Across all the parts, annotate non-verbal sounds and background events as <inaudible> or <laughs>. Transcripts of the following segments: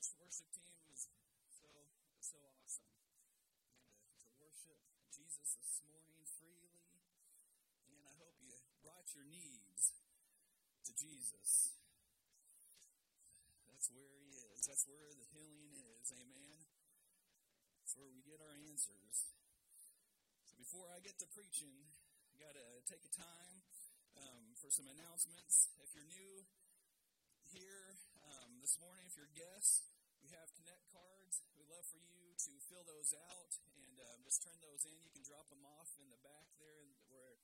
much. Worship team was so so awesome. And to, to worship Jesus this morning freely. And I hope you brought your needs to Jesus. That's where he is. That's where the healing is. Amen. That's where we get our answers. So before I get to preaching, I got to take a time um, for some announcements. If you're new here um, this morning, if you're guests, we have Connect cards. We'd love for you to fill those out and um, just turn those in. You can drop them off in the back there where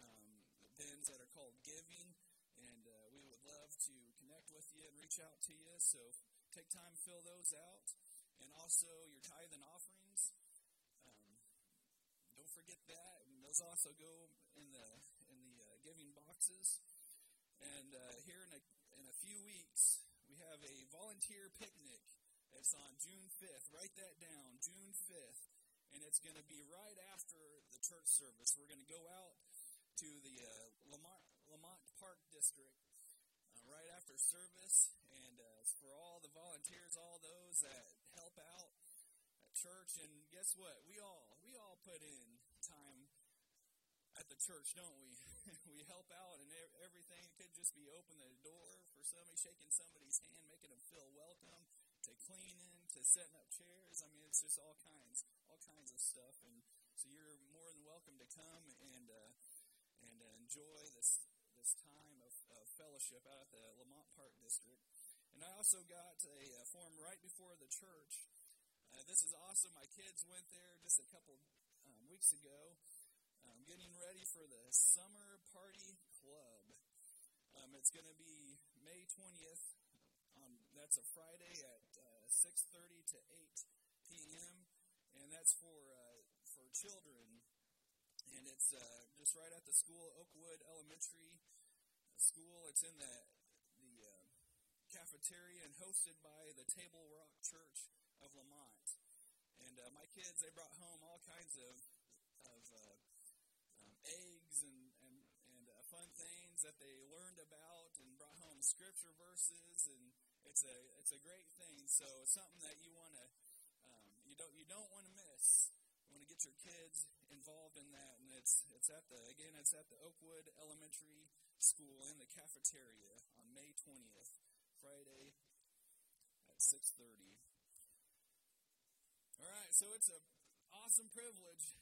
um, bins that are called Giving. And uh, we would love to connect with you and reach out to you. So take time, fill those out. And also your tithe and offerings. Um, don't forget that. And those also go in the in the uh, giving boxes. And uh, here in a in a few weeks, we have a volunteer picnic. It's on June 5th. Write that down, June 5th. And it's going to be right after the church service. We're going to go out to the uh, Lemont, Lemont Park District uh, right after service. And uh, it's for all the volunteers, all those that help out at church. And guess what? We all, we all put in time at the church, don't we? <laughs> we help out and everything. It could just be open the door for somebody, shaking somebody's hand, making them feel welcome, to cleaning, to setting up chairs. I mean, it's just all kinds, all kinds of stuff. And so you're more than welcome to come and uh, and uh, enjoy this this time of, of, fellowship out at the Lemont Park District. And I also got a, a form right before the church. Uh, this is awesome. My kids went there just a couple um, weeks ago um, getting ready for the Summer Party Club. Um, it's going to be May 20th. On, that's a Friday at uh, 6.30 to 8 p.m., and that's for, uh, for children. And it's uh, just right at the school, Oakwood Elementary School. It's in the, the uh, cafeteria and hosted by the Table Rock Church of Lemont. And uh, my kids, they brought home all kinds of, of uh, eggs and, and, and uh, fun things that they learned about and brought home scripture verses and it's a it's a great thing. So it's something that you want to um, you don't you don't want to miss. You want to get your kids involved in that, and it's it's at the again it's at the Oakwood Elementary School in the cafeteria on May twentieth, Friday at six thirty. All right, so it's a awesome privilege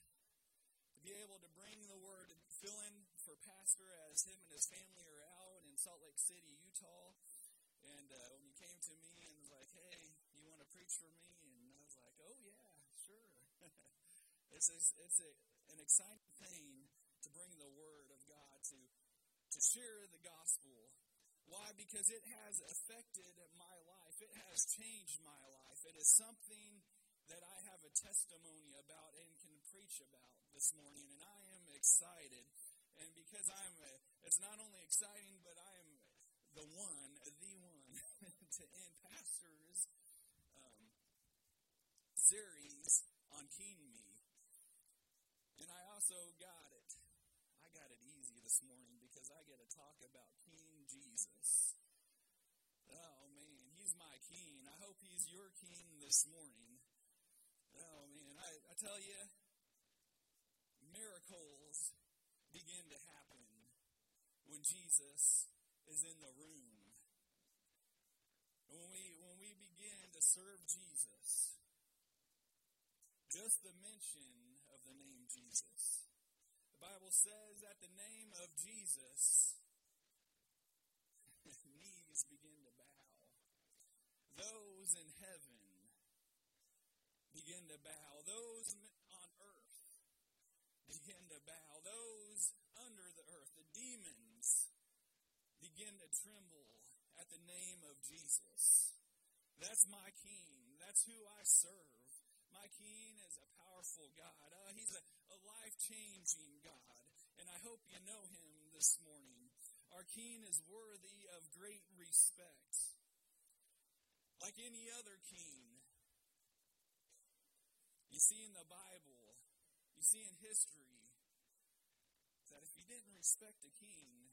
to be able to bring the word and fill in for Pastor as him and his family are out in Salt Lake City, Utah. And uh, when he came to me and was like, hey, you want to preach for me? And I was like, oh, yeah, sure. <laughs> it's a, it's a, an exciting thing to bring the word of God, to, to share the gospel. Why? Because it has affected my life. It has changed my life. It is something that I have a testimony about and can preach about this morning, and I am excited. And because I'm, a, it's not only exciting, but I am the one, the one, <laughs> to end Pastor's um, series on King Me. And I also got it. I got it easy this morning because I get to talk about King Jesus. Oh, man, he's my king. I hope he's your king this morning. Oh, man, I, I tell you, miracles begin to happen when Jesus is in the room. When we, when we begin to serve Jesus, just the mention of the name Jesus. The Bible says at the name of Jesus, <laughs> knees begin to bow. Those in heaven begin to bow. Those begin to bow. Those under the earth, the demons, begin to tremble at the name of Jesus. That's my King. That's who I serve. My King is a powerful God. Uh, he's a, a life changing God. And I hope you know him this morning. Our King is worthy of great respect. Like any other king, you see in the Bible, you see in history, didn't respect a king,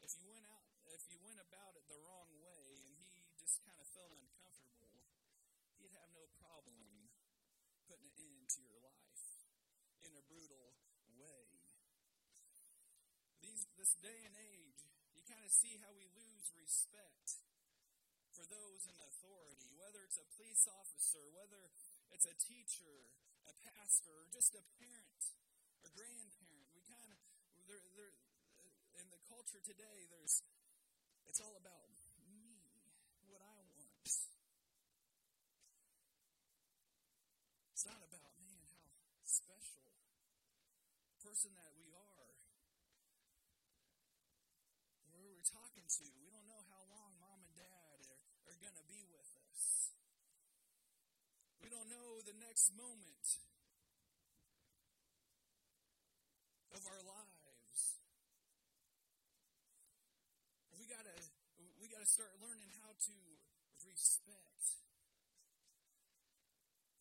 if you went out, if you went about it the wrong way, and he just kind of felt uncomfortable, he'd have no problem putting an end to your life in a brutal way. These, this day and age, you kind of see how we lose respect for those in authority, whether it's a police officer, whether it's a teacher, a pastor, or just a parent, a grandparent. There, there, uh, in the culture today, there's, it's all about me, what I want. It's not about, man, how special person that we are. Where we're talking to, we don't know how long mom and dad are, are going to be with us. We don't know the next moment of our lives. We gotta gotta start learning how to respect.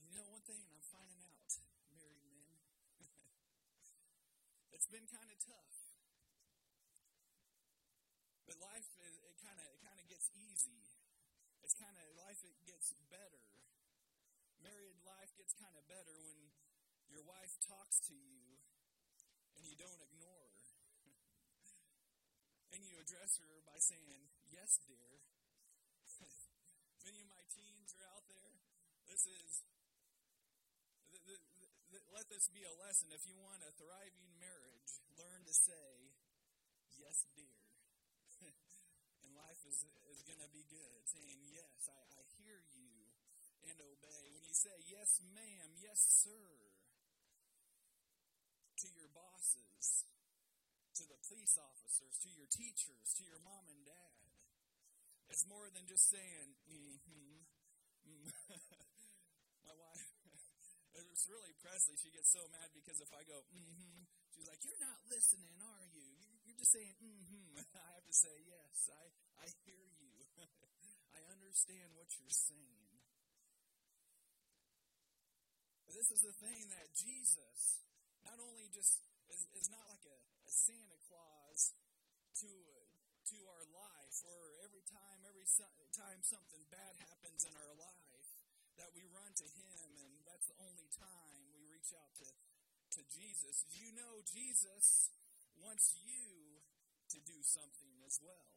You know one thing I'm finding out, married men, <laughs> it's been kind of tough. But life it kind of it kind of gets easy. It's kind of life it gets better. Married life gets kind of better when your wife talks to you and you don't ignore her. <laughs> and you address her by saying, Yes, dear. <laughs> Many of my teens are out there. This is, the, the, the, let this be a lesson. If you want a thriving marriage, learn to say, Yes, dear. <laughs> and life is, is going to be good. Saying, Yes, I, I hear you and obey. When you say, Yes, ma'am, yes, sir to your bosses, to the police officers, to your teachers, to your mom and dad. It's more than just saying, mm-hmm. <laughs> My wife, it's really Presley. She gets so mad because if I go, mm-hmm, she's like, You're not listening, are you? You're just saying, mm-hmm. <laughs> I have to say, Yes, I, I hear you. <laughs> I understand what you're saying. This is the thing that Jesus not only just is, is not like a, a Santa Claus to to our life, or every time every time something bad happens in our life, that we run to Him, and that's the only time we reach out to to Jesus. You know, Jesus wants you to do something as well,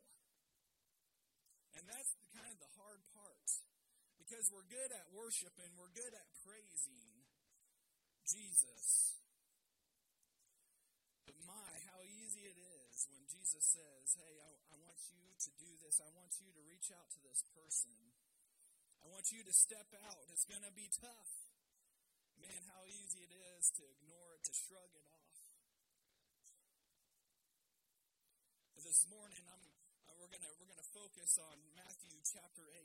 and that's kind of the hard part because we're good at worshiping, we're good at praising Jesus. But my, how easy it is when Jesus says, Hey, I, I, want you to do this. I want you to reach out to this person. I want you to step out. It's going to be tough. Man, how easy it is to ignore it, to shrug it off. This morning, I'm, uh, we're going we're gonna focus on Matthew chapter 8.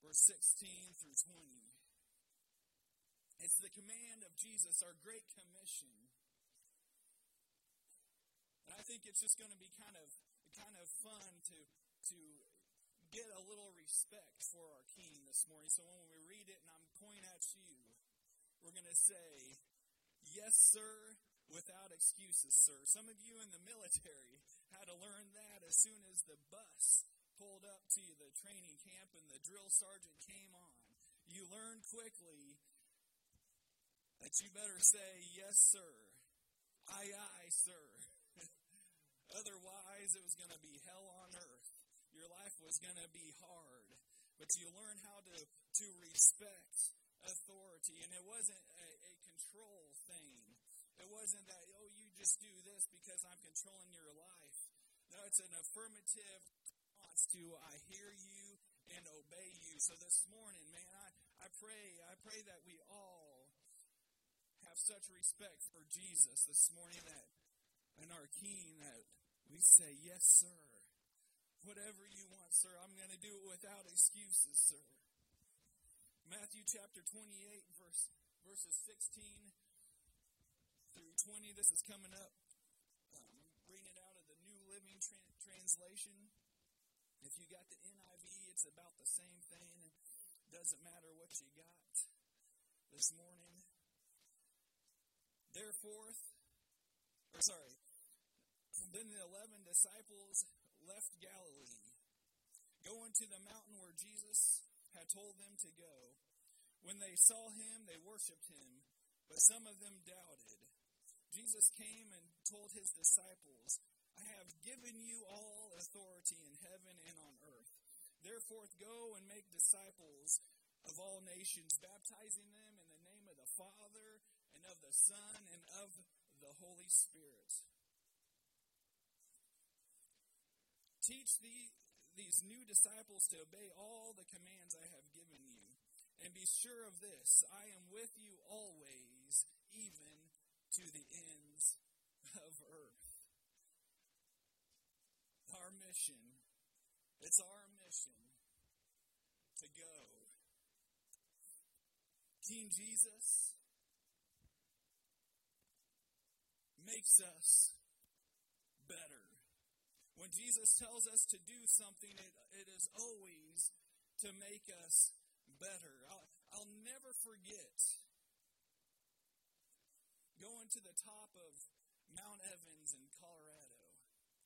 Verse 16 through 20. It's the command of Jesus, our great commission. And I think it's just going to be kind of kind of fun to to get a little respect for our king this morning. So when we read it and I'm pointing at you, we're going to say, "Yes, sir," without excuses, sir. Some of you in the military had to learn that as soon as the bus pulled up to the training camp and the drill sergeant came on. You learned quickly that you better say, Yes, sir. Aye, aye, sir. Otherwise, it was going to be hell on earth. Your life was going to be hard. But you learn how to, to respect authority. And it wasn't a, a control thing. It wasn't that, oh, you just do this because I'm controlling your life. No, it's an affirmative response to I hear you and obey you. So this morning, man, I, I pray, I pray that we all have such respect for Jesus this morning that and our King that we say, Yes, sir. Whatever you want, sir, I'm going to do it without excuses, sir. Matthew chapter 28, verse, verses 16 through 20. This is coming up. Um, it out of the New Living Tra- Translation. If you got the NIV, it's about the same thing. Doesn't matter what you got this morning. Therefore, or sorry, then the eleven disciples left Galilee going to the mountain where Jesus had told them to go. When they saw him, they worshiped him, but some of them doubted. Jesus came and told his disciples, I have given you all authority in heaven and on earth. Therefore, go and make disciples of all nations, baptizing them in the name of the Father and of the Son and of the Holy Spirit. Teach the, these new disciples to obey all the commands I have given you. And be sure of this I am with you always, even to the ends of earth. Our mission, it's our mission to go. King Jesus makes us better. When Jesus tells us to do something, it, it is always to make us better. I'll, I'll never forget going to the top of Mount Evans in Colorado.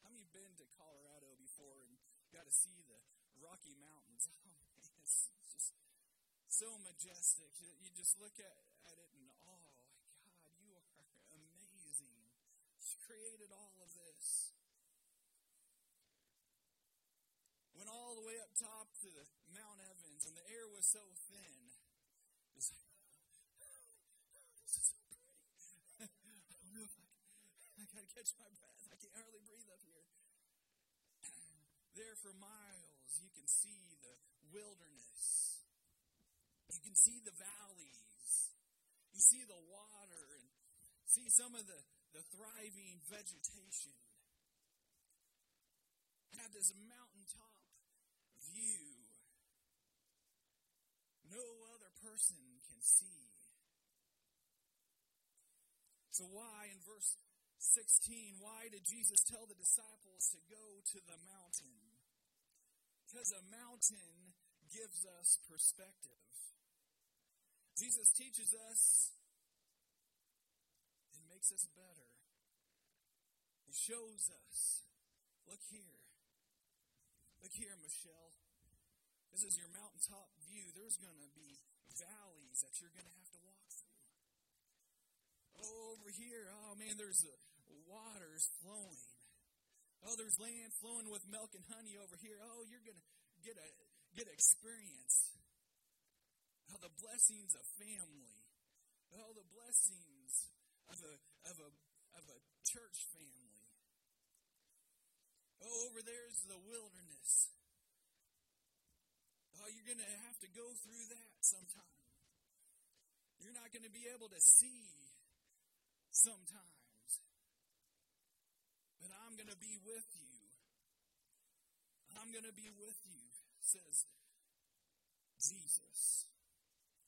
How many been to Colorado before and got to see the Rocky Mountains? <laughs> Oh man, it's just so majestic. You just look at, at it and oh God, you are <laughs> amazing. You created all of this. Went all the way up top to the Mount Evans, and the air was so thin. It's like, oh, oh pretty. <laughs> I gotta catch my breath. I can hardly breathe up here. <clears throat> there for miles, you can see the wilderness. You can see the valleys. You see the water and see some of the, the thriving vegetation. Have this mountaintop view no other person can see. So, why, in verse 16, why did Jesus tell the disciples to go to the mountain? Because a mountain gives us perspective. Jesus teaches us and makes us better. He shows us. Look here. Look here, Michelle. This is your mountaintop view. There's going to be valleys that you're going to have to walk through. Oh, over here, oh man, there's uh, waters flowing. Oh, there's land flowing with milk and honey over here. Oh, you're going to get a get experience. Oh, the blessings of family. Oh, the blessings of a of a of a church family. Oh, over there's the wilderness. You're going to have to go through that sometime. You're not going to be able to see sometimes. But I'm going to be with you. I'm going to be with you, says Jesus.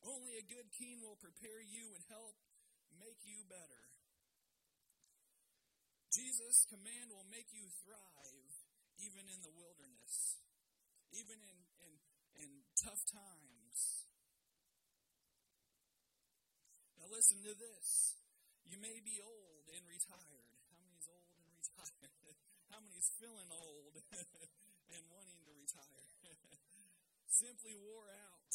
Only a good king will prepare you and help make you better. Jesus' command will make you thrive even in the wilderness, even in, in in tough times. Now, listen to this. You may be old and retired. How many's old and retired? <laughs> How many's feeling old <laughs> and wanting to retire? <laughs> Simply wore out.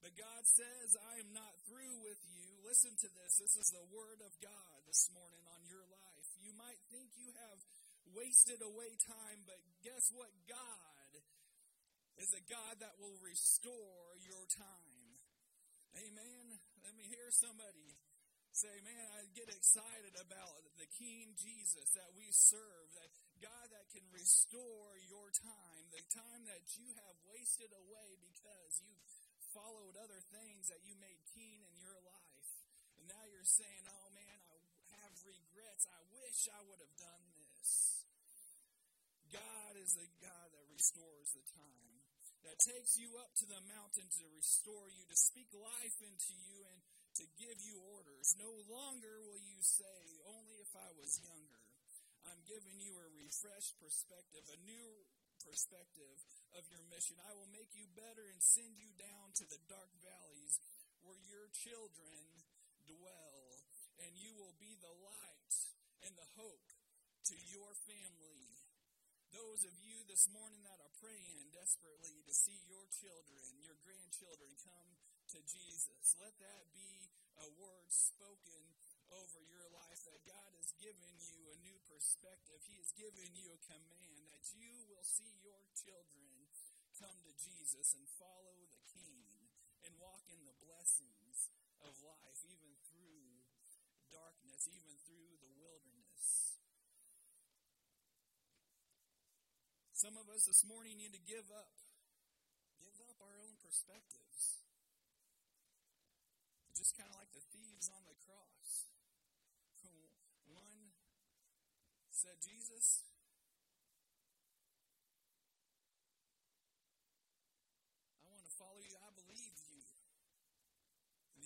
But God says, I am not through with you. Listen to this. This is the word of God this morning on your life. You might think you have wasted away time, but guess what? God is a God that will restore your time. Amen. Let me hear somebody say, man, I get excited about the King Jesus that we serve, that God that can restore your time, the time that you have wasted away because you've followed other things that you made keen in your life. And now you're saying, oh man, I have regrets. I wish I would have done this. God is the God that restores the time that takes you up to the mountain to restore you, to speak life into you, and to give you orders. No longer will you say, Only if I was younger. I'm giving you a refreshed perspective, a new perspective of your mission. I will make you better and send you down to the dark valleys where your children dwell, and you will be the light and the hope to your family Those of you this morning that are praying desperately to see your children, your grandchildren come to Jesus, let that be a word spoken over your life that God has given you a new perspective. He has given you a command that you will see your children come to Jesus and follow the King and walk in the blessings of life, even through darkness, even through the wilderness. Some of us this morning need to give up. Give up our own perspectives. Just kind of like the thieves on the cross. One said, Jesus, I want to follow you. I believe you.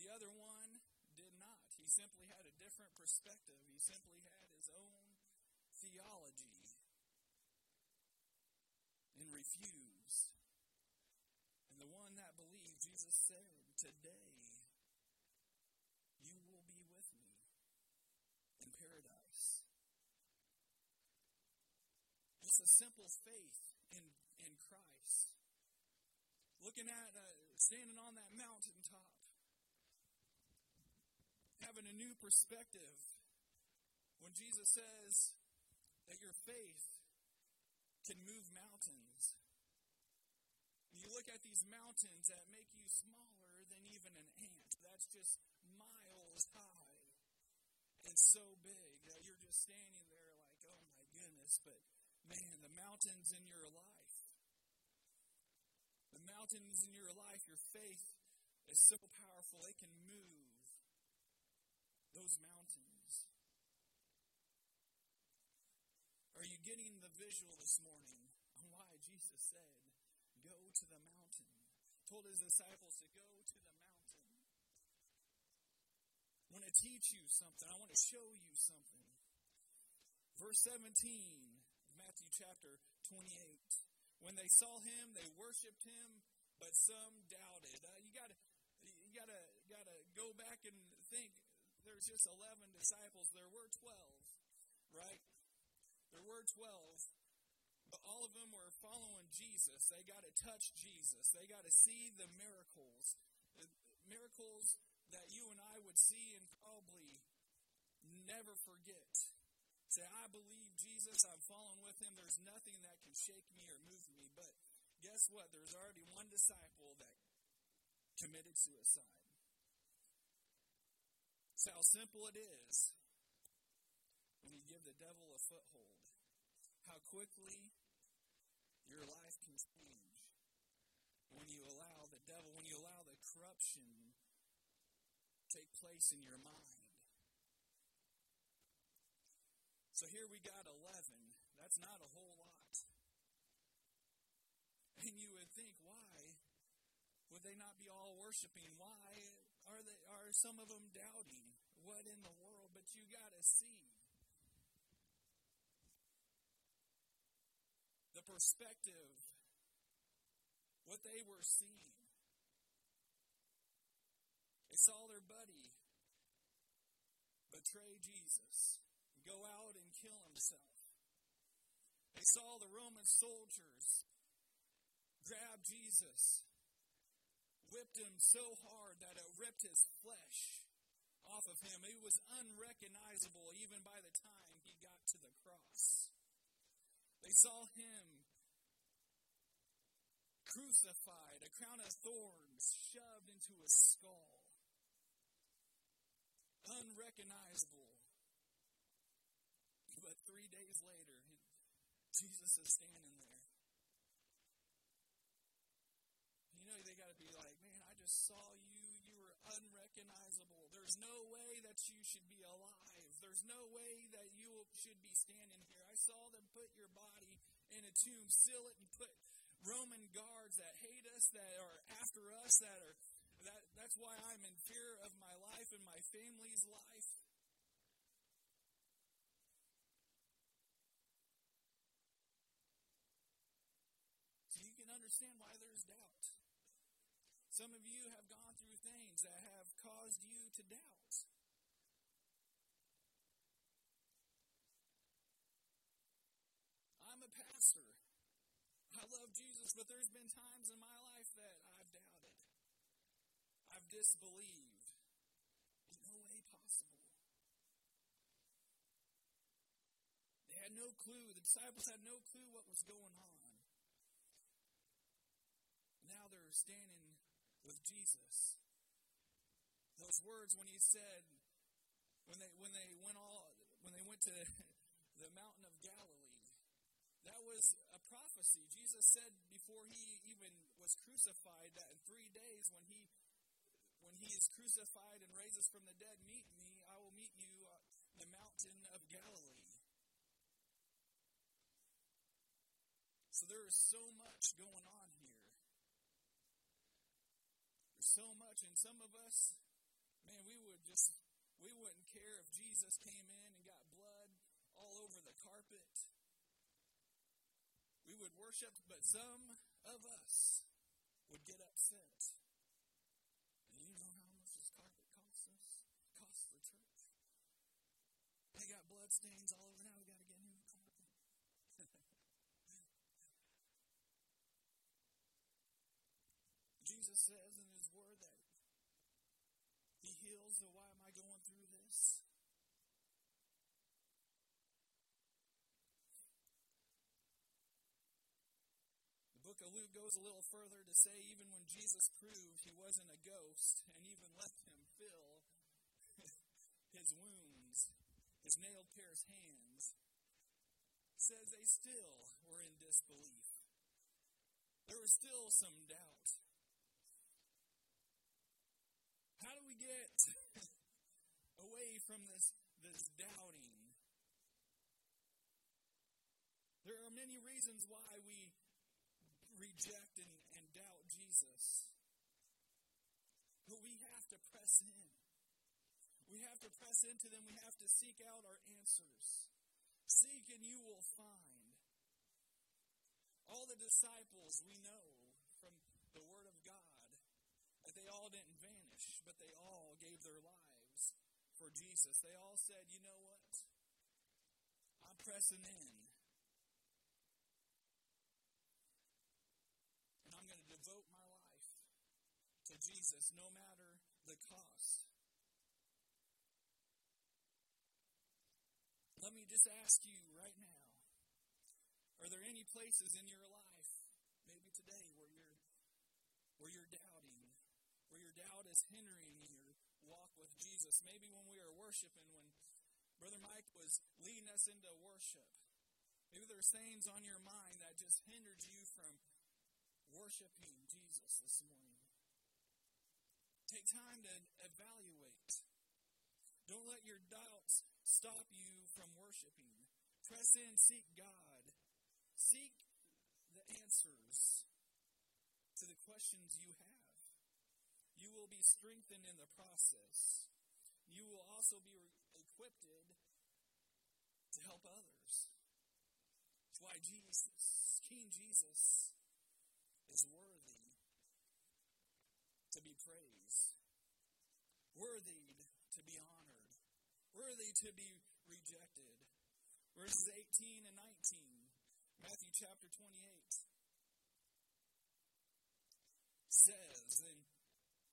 The other one did not. He simply had a different perspective. He simply had his own theology refused. And the one that believed, Jesus said, Today you will be with me in paradise. It's a simple faith in, in Christ. Looking at, uh, standing on that mountaintop, having a new perspective. When Jesus says that your faith can move mountains, you look at these mountains that make you smaller than even an ant. That's just miles high and so big that you're just standing there like, oh my goodness. But man, the mountains in your life, the mountains in your life, your faith is so powerful, it can move those mountains. Are you getting the visual this morning on why Jesus said, Go to the mountain? Told his disciples to go to the mountain. I want to teach you something. I want to show you something. Verse 17, Matthew chapter 28. When they saw him, they worshiped him, but some doubted. Uh, you got to you got to got to go back and think there's just 11 disciples. There were 12, right? There were 12, but all of them were following Jesus. They got to touch Jesus. They got to see the miracles. The miracles that you and I would see and probably never forget. Say, I believe Jesus. I'm following with him. There's nothing that can shake me or move me. But guess what? There's already one disciple that committed suicide. It's how simple it is when you give the devil a foothold. How quickly your life can change when you allow the devil, when you allow the corruption take place in your mind. So here we got 11. That's not a whole lot. And you would think, why would they not be all worshiping? Why are they are some of them doubting? What in the world? But you got to see perspective, what they were seeing. They saw their buddy betray Jesus, go out and kill himself. They saw the Roman soldiers grab Jesus, whipped him so hard that it ripped his flesh off of him. He was unrecognizable even by the time he got to the cross. They saw him crucified, a crown of thorns shoved into his skull. Unrecognizable. But three days later, Jesus is standing there. You know, they got to be like, man, I just saw you. You were unrecognizable. There's no way that you should be alive. There's no way that you should be standing here. I saw them put your body in a tomb, seal it, and put Roman guards that hate us, that are after us, that are that that's why I'm in fear of my life and my family's life. So you can understand why there's doubt. Some of you have gone through things that have caused you to doubt. I'm a pastor. I love Jesus, but there's been times in my life that I've doubted. I've disbelieved. There's no way possible. They had no clue. The disciples had no clue what was going on. Now they're standing with Jesus. Those words when he said, when they when they went all when they went to <laughs> the mountain of Galilee, that was a prophecy. Jesus said before he even was crucified that in three days when he when he is crucified and raises from the dead, meet me. I will meet you on the mountain of Galilee. So there is so much going on here. There's so much, and some of us, man, we would just we wouldn't care if Jesus came in and got blood all over the carpet. We would worship, but some of us would get upset. And you know how much this carpet costs us? Costs the church. They got blood stains all over. Now we got to get new carpet. <laughs> Jesus says in his word that he heals, so why am I going through this? Luke goes a little further to say even when Jesus proved he wasn't a ghost and even let him feel <laughs> his wounds, his nailed pierced hands, says they still were in disbelief. There was still some doubt. How do we get <laughs> away from this, this doubting? There are many reasons why we reject and, and doubt Jesus. But we have to press in. We have to press into them. We have to seek out our answers. Seek and you will find. All the disciples we know from the Word of God that they all didn't vanish, but they all gave their lives for Jesus. They all said, you know what? I'm pressing in. And I'm going to devote my life Jesus no matter the cost. Let me just ask you right now are there any places in your life, maybe today, where you're, where you're doubting, where your doubt is hindering your walk with Jesus? Maybe when we were worshiping, when Brother Mike was leading us into worship, maybe there's things on your mind that just hindered you from worshiping Jesus this morning. Take time to evaluate. Don't let your doubts stop you from worshiping. Press in, seek God. Seek the answers to the questions you have. You will be strengthened in the process. You will also be equipped to help others. That's why Jesus, King Jesus, is worthy to be praised, worthy to be honored, worthy to be rejected. Verses 18 and 19. Matthew chapter 28 says, Then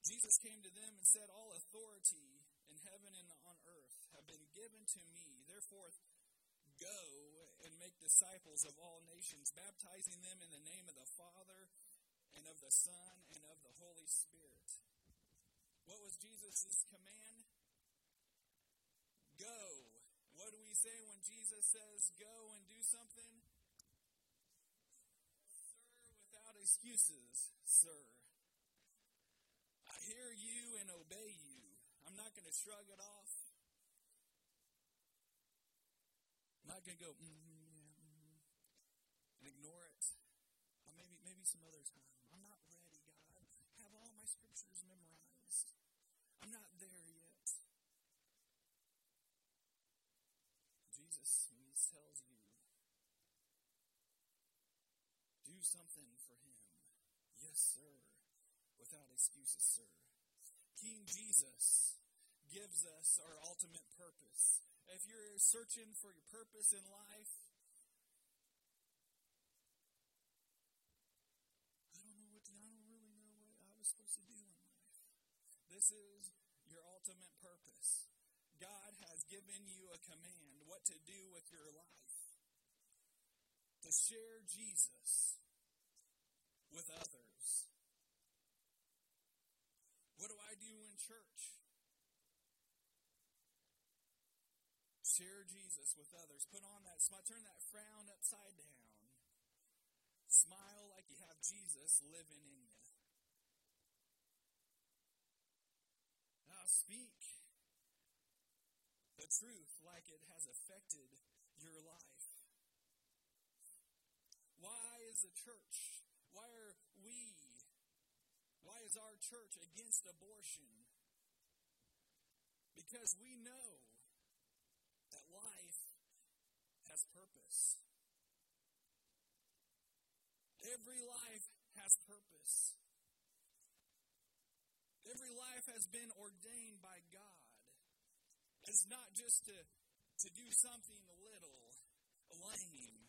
Jesus came to them and said, All authority in heaven and on earth have been given to me. Therefore, go and make disciples of all nations, baptizing them in the name of the Father and of the Son and of the Holy Spirit. What was Jesus' command? Go. What do we say when Jesus says go and do something? Sir, without excuses, sir. I hear you and obey you. I'm not going to shrug it off. I'm not going to go, mm, yeah, mm, and ignore it. Or maybe, maybe some other time. Scriptures memorized. I'm not there yet. Jesus, tells you, do something for him. Yes, sir. Without excuses, sir. King Jesus gives us our ultimate purpose. If you're searching for your purpose in life, This is your ultimate purpose. God has given you a command what to do with your life to share Jesus with others. What do I do in church? Share Jesus with others. Put on that smile. Turn that frown upside down. Smile like you have Jesus living in you. Now speak the truth like it has affected your life. Why is the church? Why are we? Why is our church against abortion? Because we know that life has purpose. Every life has purpose. Every life has been ordained by God. It's not just to, to do something little, lame.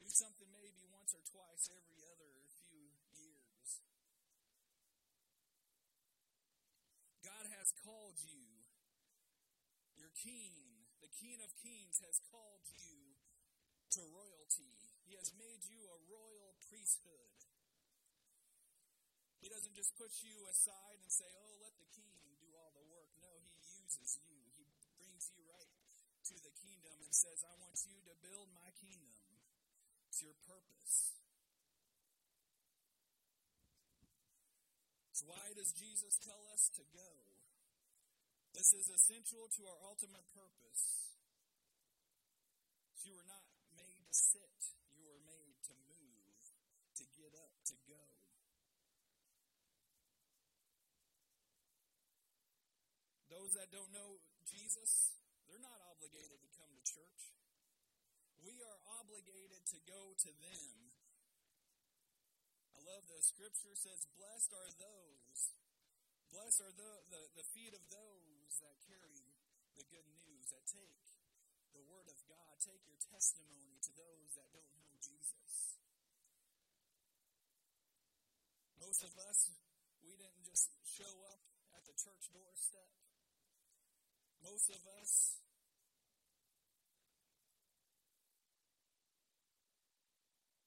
Do something maybe once or twice every other few years. God has called you. Your king, the King of Kings, has called you to royalty. He has made you a royal priesthood. He doesn't just put you aside and say, oh, let the king do all the work. No, he uses you. He brings you right to the kingdom and says, I want you to build my kingdom. It's your purpose. So, why does Jesus tell us to go? This is essential to our ultimate purpose. You were not made to sit, you were made to move, to get up, to go. Those that don't know Jesus, they're not obligated to come to church. We are obligated to go to them. I love the scripture says, Blessed are those, blessed are the, the, the feet of those that carry the good news, that take the word of God, take your testimony to those that don't know Jesus. Most of us, we didn't just show up at the church doorstep. Most of us,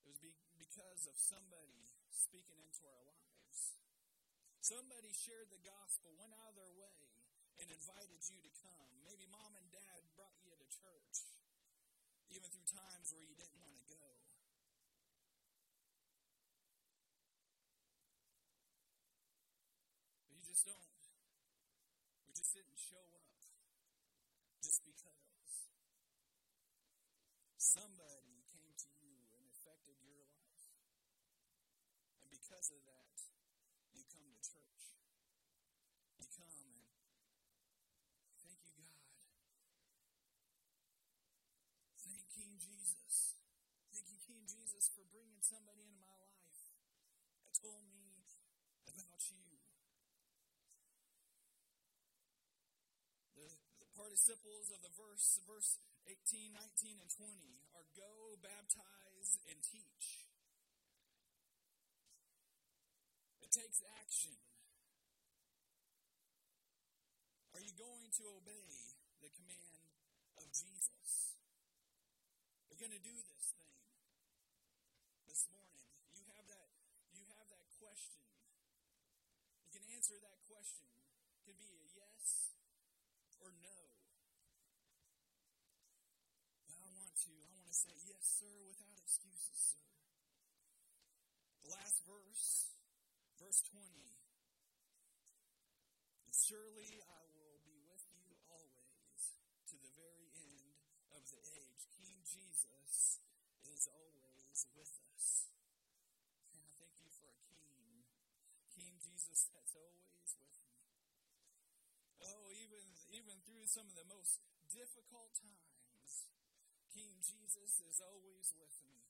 it was be, because of somebody speaking into our lives. Somebody shared the gospel, went out of their way, and invited you to come. Maybe mom and dad brought you to church, even through times where you didn't want to go. But you just don't. We just didn't show up just because. Somebody came to you and affected your life. And because of that, you come to church. You come and thank you, God. Thank King Jesus. Thank you, King Jesus, for bringing somebody into my life that told me about you. The, the participles of the verse, verse 18, 19, and 20 are go, baptize, and teach. It takes action. Are you going to obey the command of Jesus? We're going to do this thing this morning. You have that you have that question. You can answer that question. It can be a yes or no. But I want to I want to say yes, sir, without excuses, sir. The last verse, verse 20. Surely I will be with you always to the very end of the age. King Jesus is always with us. And I thank you for a king. King Jesus that's always with me. Oh, even even through some of the most difficult times, King Jesus is always with me.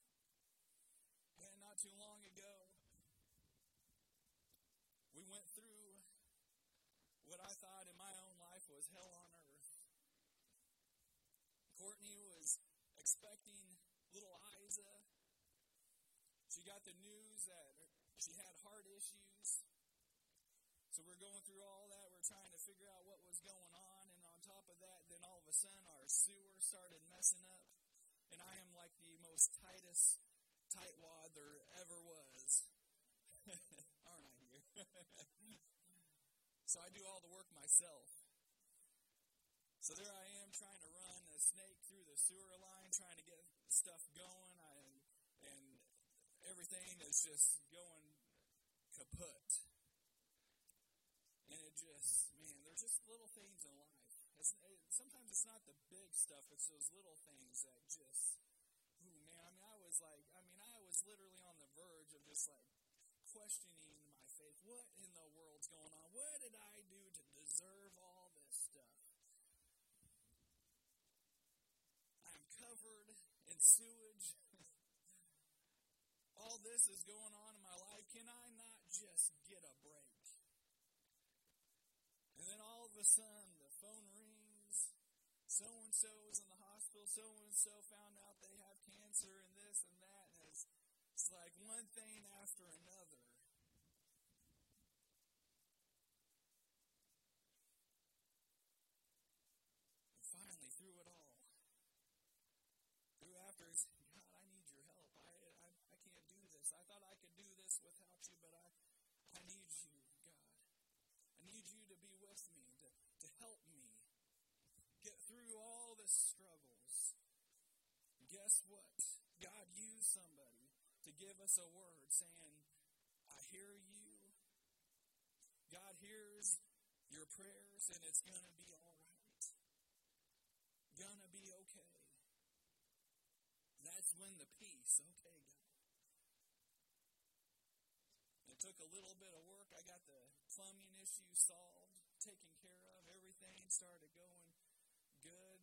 And not too long ago, we went through what I thought in my own life was hell on earth. Courtney was expecting little Isa. She got the news that she had heart issues. So we're going through all that. We're trying to figure out what was going on. Of that, then all of a sudden our sewer started messing up. And I am like the most tightest tightwad there ever was. <laughs> Aren't I here? <laughs> so I do all the work myself. So there I am trying to run a snake through the sewer line, trying to get stuff going. I, and everything is just going kaput. And it just, man, there's just little things in life. It's, it, sometimes it's not the big stuff, it's those little things that just, ooh, man, I mean, I was like, I mean, I was literally on the verge of just like questioning my faith. What in the world's going on? What did I do to deserve all this stuff? I'm covered in sewage. <laughs> all this is going on in my life. Can I not just get a break? And then all of a sudden. So and so is in the hospital. So and so found out they have cancer and this and that. And it's, it's like one thing after another. And finally, through it all, through after, God, I need your help. I, I, I can't do this. I thought I could do this without you, but I, I need you, God. I need you to be with me, to, to help me all struggles. Guess what? God used somebody to give us a word saying, I hear you. God hears your prayers, and it's going to be all right. Gonna be okay. That's when the peace, okay, God. It took a little bit of work. I got the plumbing issue solved, taken care of. Everything started going good.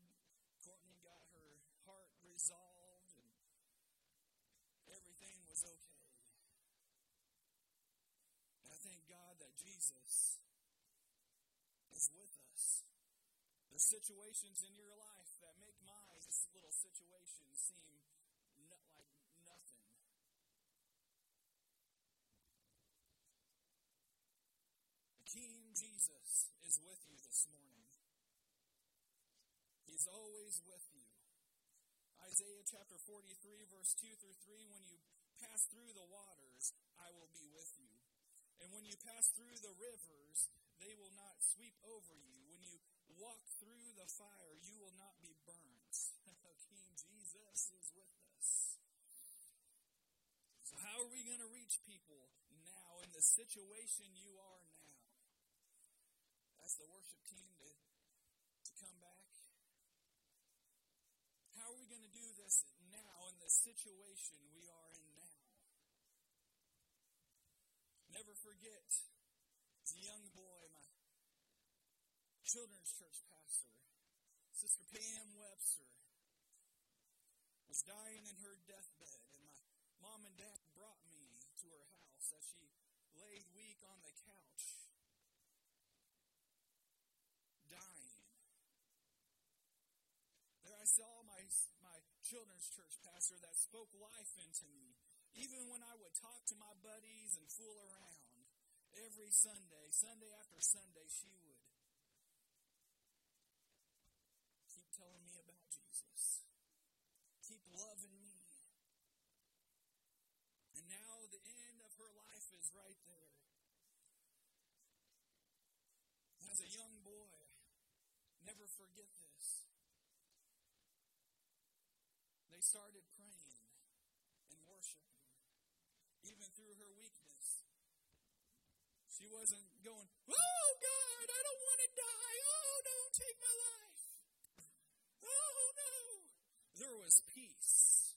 Courtney got her heart resolved, and everything was okay. And I thank God that Jesus is with us. The situations in your life that make my little situation seem no, like nothing. King Jesus is with you this morning. He's always with you. Isaiah chapter 43, verse 2 through 3 When you pass through the waters, I will be with you. And when you pass through the rivers, they will not sweep over you. When you walk through the fire, you will not be burned. <laughs> King Jesus is with us. So, how are we going to reach people now in the situation you are now? Ask the worship team to, to come back. How are we going to do this now in the situation we are in now? Never forget, as a young boy, my children's church pastor, Sister Pam Webster, was dying in her deathbed, and my mom and dad brought me to her house as she laid weak on the couch, dying. There I saw my, my children's church pastor that spoke life into me. Even when I would talk to my buddies and fool around, every Sunday, Sunday after Sunday, she would keep telling me about Jesus. Keep loving me. And now the end of her life is right there. As a young boy, never forget this. They started praying and worshiping, even through her weakness. She wasn't going, Oh God, I don't want to die. Oh, don't take my life. Oh no. There was peace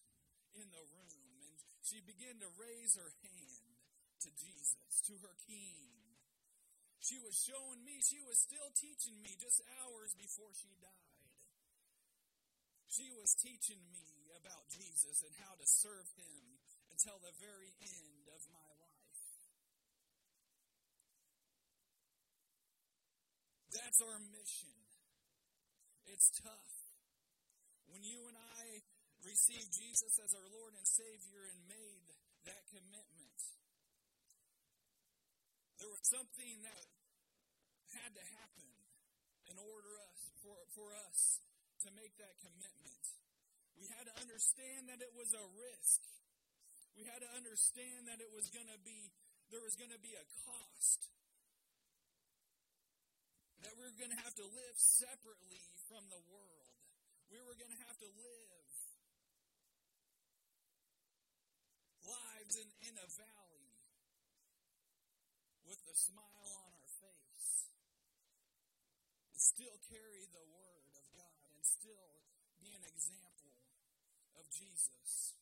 in the room, and she began to raise her hand to Jesus, to her King. She was showing me, she was still teaching me just hours before she died. She was teaching me about Jesus and how to serve him until the very end of my life. That's our mission. It's tough. When you and I received Jesus as our Lord and Savior and made that commitment, there was something that had to happen in order us, for, for us to make that commitment. We had to understand that it was a risk. We had to understand that it was going to be, there was going to be a cost. That we were going to have to live separately from the world. We were going to have to live lives in, in a valley with a smile on our face. And still carry the Word of God and still be an example of Jesus.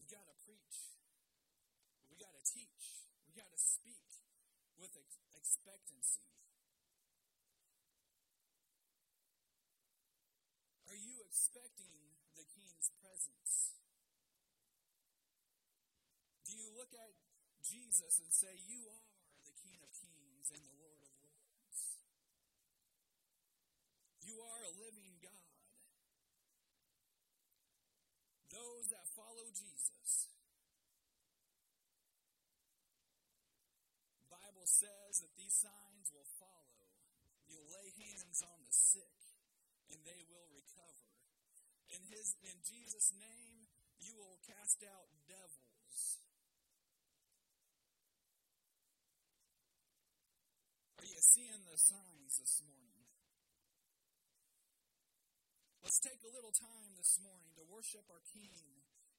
We got to preach. We got to teach. We got to speak with ex- expectancy. Are you expecting the King's presence? Do you look at Jesus and say, You are the King of Kings and the Lord of Lords? You are a living God. Those that follow Jesus, Bible says that these signs will follow. You'll lay hands on the sick and they will recover. In his in Jesus name you will cast out devils. Are you seeing the signs this morning? Let's take a little time this morning to worship our King,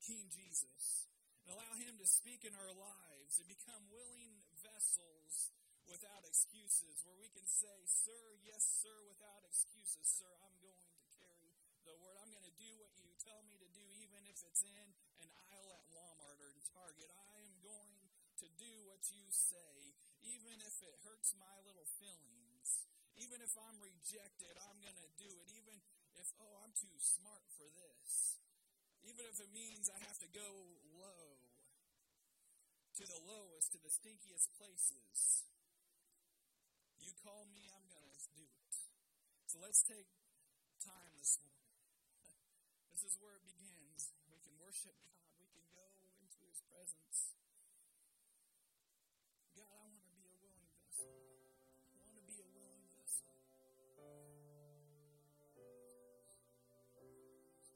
King Jesus, and allow him to speak in our lives and become willing vessels without excuses, where we can say, Sir, yes, sir, without excuses. Sir, I'm going to carry the word. I'm going to do what you tell me to do, even if it's in an aisle at Walmart or Target. I am going to do what you say, even if it hurts my little feelings. Even if I'm rejected, I'm going to do it. Even if, oh, I'm too smart for this. Even if it means I have to go low to the lowest, to the stinkiest places. You call me, I'm going to do it. So let's take time this morning. <laughs> This is where it begins. We can worship